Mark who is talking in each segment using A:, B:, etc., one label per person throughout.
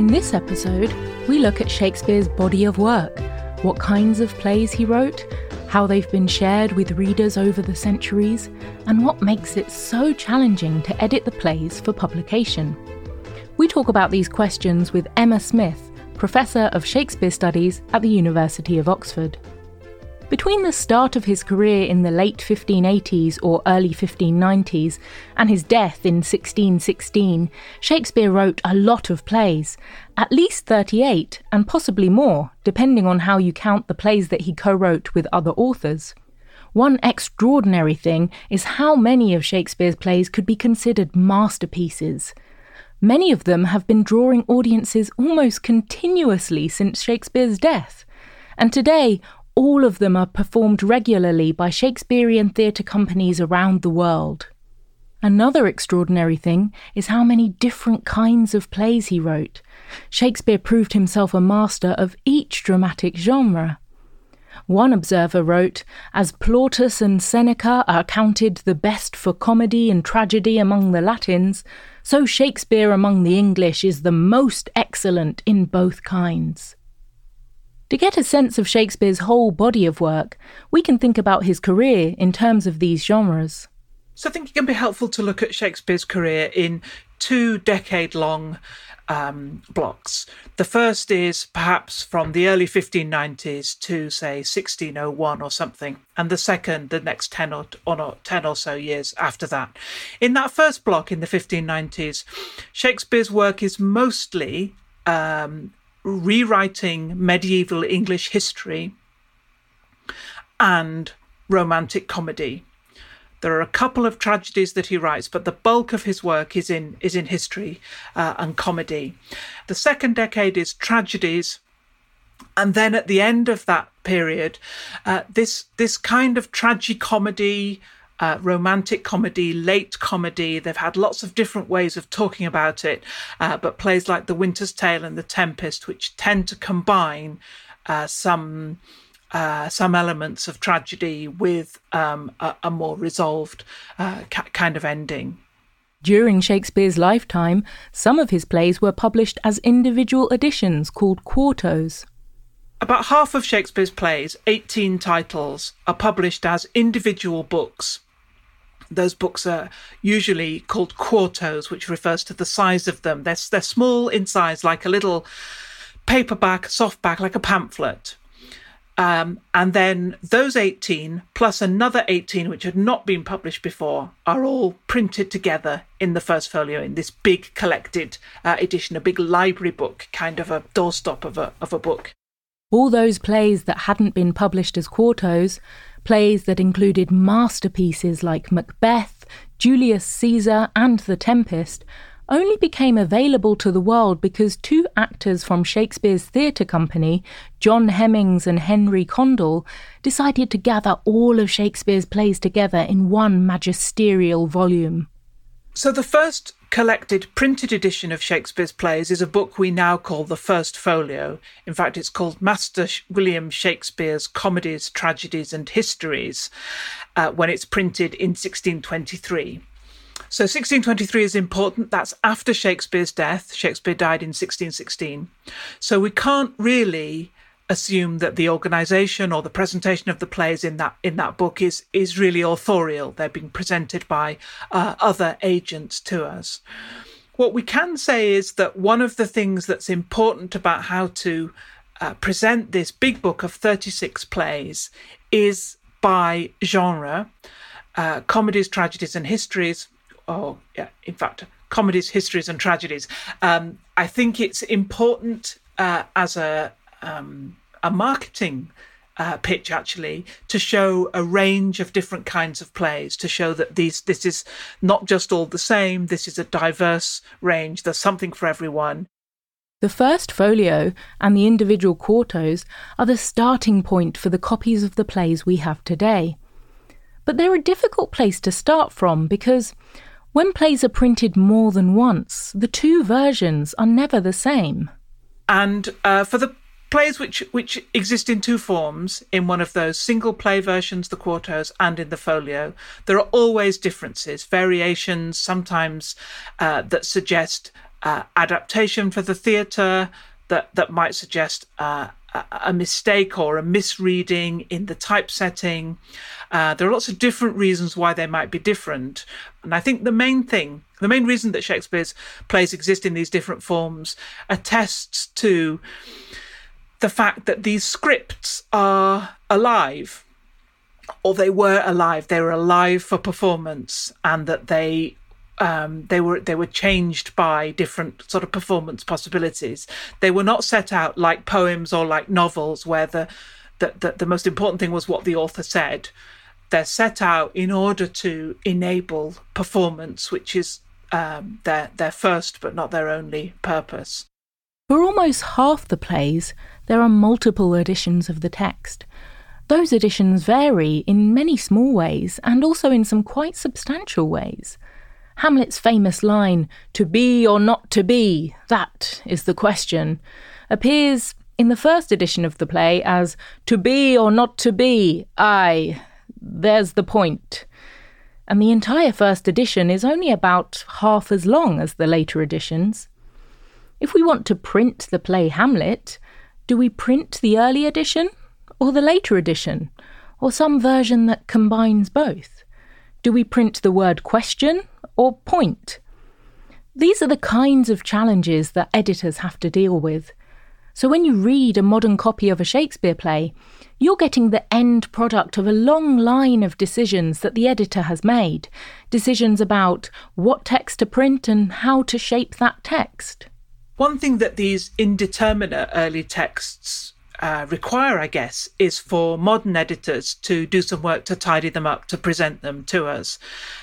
A: In this episode, we look at Shakespeare's body of work, what kinds of plays he wrote, how they've been shared with readers over the centuries, and what makes it so challenging to edit the plays for publication. We talk about these questions with Emma Smith, Professor of Shakespeare Studies at the University of Oxford. Between the start of his career in the late 1580s or early 1590s and his death in 1616, Shakespeare wrote a lot of plays, at least 38, and possibly more, depending on how you count the plays that he co wrote with other authors. One extraordinary thing is how many of Shakespeare's plays could be considered masterpieces. Many of them have been drawing audiences almost continuously since Shakespeare's death. And today, all of them are performed regularly by Shakespearean theatre companies around the world. Another extraordinary thing is how many different kinds of plays he wrote. Shakespeare proved himself a master of each dramatic genre. One observer wrote, As Plautus and Seneca are counted the best for comedy and tragedy among the Latins, so Shakespeare among the English is the most excellent in both kinds. To get a sense of Shakespeare's whole body of work, we can think about his career in terms of these genres.
B: So I think it can be helpful to look at Shakespeare's career in two decade long um, blocks. The first is perhaps from the early 1590s to, say, 1601 or something, and the second, the next 10 or, or 10 or so years after that. In that first block in the 1590s, Shakespeare's work is mostly um, rewriting medieval English history and romantic comedy. There are a couple of tragedies that he writes, but the bulk of his work is in is in history uh, and comedy. The second decade is tragedies, and then at the end of that period, uh, this this kind of tragicomedy, uh, romantic comedy, late comedy. They've had lots of different ways of talking about it, uh, but plays like The Winter's Tale and The Tempest, which tend to combine uh, some. Uh, some elements of tragedy with um, a, a, more resolved uh, ca- kind of ending.
A: During Shakespeare's lifetime, some of his plays were published as individual editions called quartos.
B: About half of Shakespeare's plays, 18 titles, are published as individual books those books are usually called quartos, which refers to the size of them. They're, they're small in size, like a little paperback, softback, like a pamphlet. Um, and then those 18 plus another 18 which had not been published before are all printed together in the first folio in this big collected uh, edition, a big library book, kind of a doorstop of a, of a book.
A: All those plays that hadn't been published as quartos plays that included masterpieces like Macbeth, Julius Caesar, and The Tempest, only became available to the world because two actors from Shakespeare's theatre company, John Hemmings and Henry Condell, decided to gather all of Shakespeare's plays together in one magisterial volume.
B: So the first collected printed edition of Shakespeare's plays is a book we now call the First Folio. In fact, it's called Master William Shakespeare's Comedies, Tragedies, and Histories uh, when it's printed in 1623. So 1623 is important. That's after Shakespeare's death. Shakespeare died in 1616. So we can't really assume that the organization or the presentation of the plays in that in that book is is really authorial. They're being presented by uh, other agents to us. What we can say is that one of the things that's important about how to uh, present this big book of 36 plays is by genre, uh, comedies, tragedies, and histories. Or, yeah, in fact, comedies, histories, and tragedies. Um, I think it's important uh, as a um, a marketing uh, pitch actually to show a range of different kinds of plays to show that these this is not just all the same this is a diverse range there's something for everyone
A: the first folio and the individual quartos are the starting point for the copies of the plays we have today. But they're a difficult place to start from because when plays are printed more than once, the two versions are never the same.
B: And uh, for the plays which which exist in two forms in one of those single play versions the quartos and in the folio there are always differences variations sometimes uh, that suggest uh, adaptation for the theatre that that might suggest uh, a mistake or a misreading in the typesetting. Uh, there are lots of different reasons why they might be different, and I think the main thing, the main reason that Shakespeare's plays exist in these different forms, attests to the fact that these scripts are alive or they were alive they were alive for performance and that they um, they were they were changed by different sort of performance possibilities. They were not set out like poems or like novels where the the, the, the most important thing was what the author said. They're set out in order to enable performance, which is um, their their first but not their only purpose.
A: For almost half the plays, there are multiple editions of the text. Those editions vary in many small ways and also in some quite substantial ways. Hamlet's famous line, to be or not to be, that is the question, appears in the first edition of the play as to be or not to be, aye, there's the point. And the entire first edition is only about half as long as the later editions. If we want to print the play Hamlet, do we print the early edition or the later edition, or some version that combines both? Do we print the word question or point. These are the kinds of challenges that editors have to deal with. So when you read a modern copy of a Shakespeare play, you're getting the end product of a long line of decisions that the editor has made. Decisions about what text to print and how to shape that text.
B: One thing that these indeterminate early texts uh, require, I guess, is for modern editors to do some work to tidy them up, to present them to us.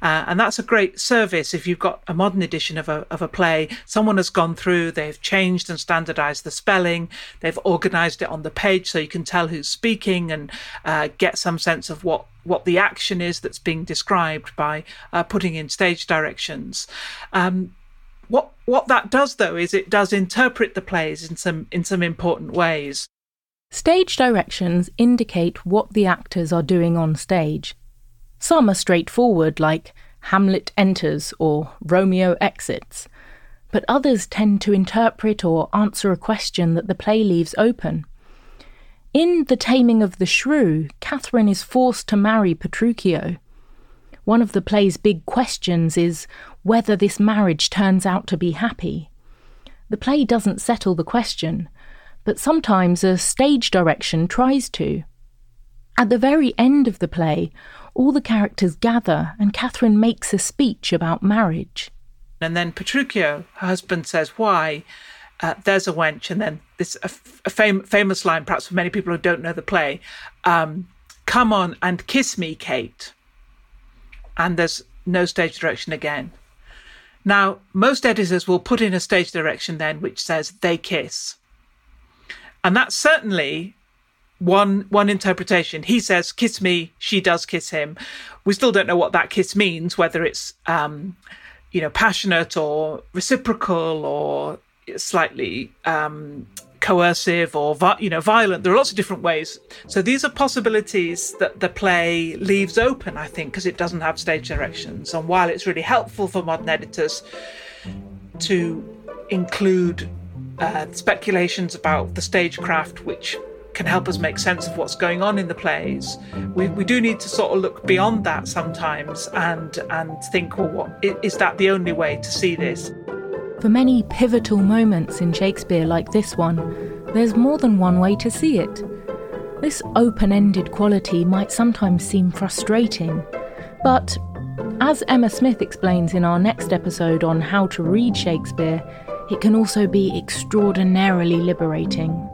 B: Uh, and that's a great service if you've got a modern edition of a, of a play. Someone has gone through, they've changed and standardized the spelling, they've organized it on the page so you can tell who's speaking and uh, get some sense of what what the action is that's being described by uh, putting in stage directions. Um, what what that does though is it does interpret the plays in some in some important ways.
A: Stage directions indicate what the actors are doing on stage. Some are straightforward, like Hamlet enters or Romeo exits, but others tend to interpret or answer a question that the play leaves open. In The Taming of the Shrew, Catherine is forced to marry Petruchio. One of the play's big questions is whether this marriage turns out to be happy. The play doesn't settle the question, but sometimes a stage direction tries to. At the very end of the play, all the characters gather and Catherine makes a speech about marriage.
B: And then Petruchio, her husband, says, Why? Uh, there's a wench. And then this a, a fam- famous line, perhaps for many people who don't know the play um, Come on and kiss me, Kate. And there's no stage direction again. Now, most editors will put in a stage direction then which says they kiss. And that's certainly one one interpretation. He says, "Kiss me." She does kiss him. We still don't know what that kiss means, whether it's um, you know passionate or reciprocal or slightly um, coercive or you know violent. There are lots of different ways. So these are possibilities that the play leaves open. I think because it doesn't have stage directions, and while it's really helpful for modern editors to include uh, speculations about the stagecraft, which can help us make sense of what's going on in the plays. We, we do need to sort of look beyond that sometimes and and think, well, what is that the only way to see this?
A: For many pivotal moments in Shakespeare, like this one, there's more than one way to see it. This open ended quality might sometimes seem frustrating, but as Emma Smith explains in our next episode on how to read Shakespeare, it can also be extraordinarily liberating.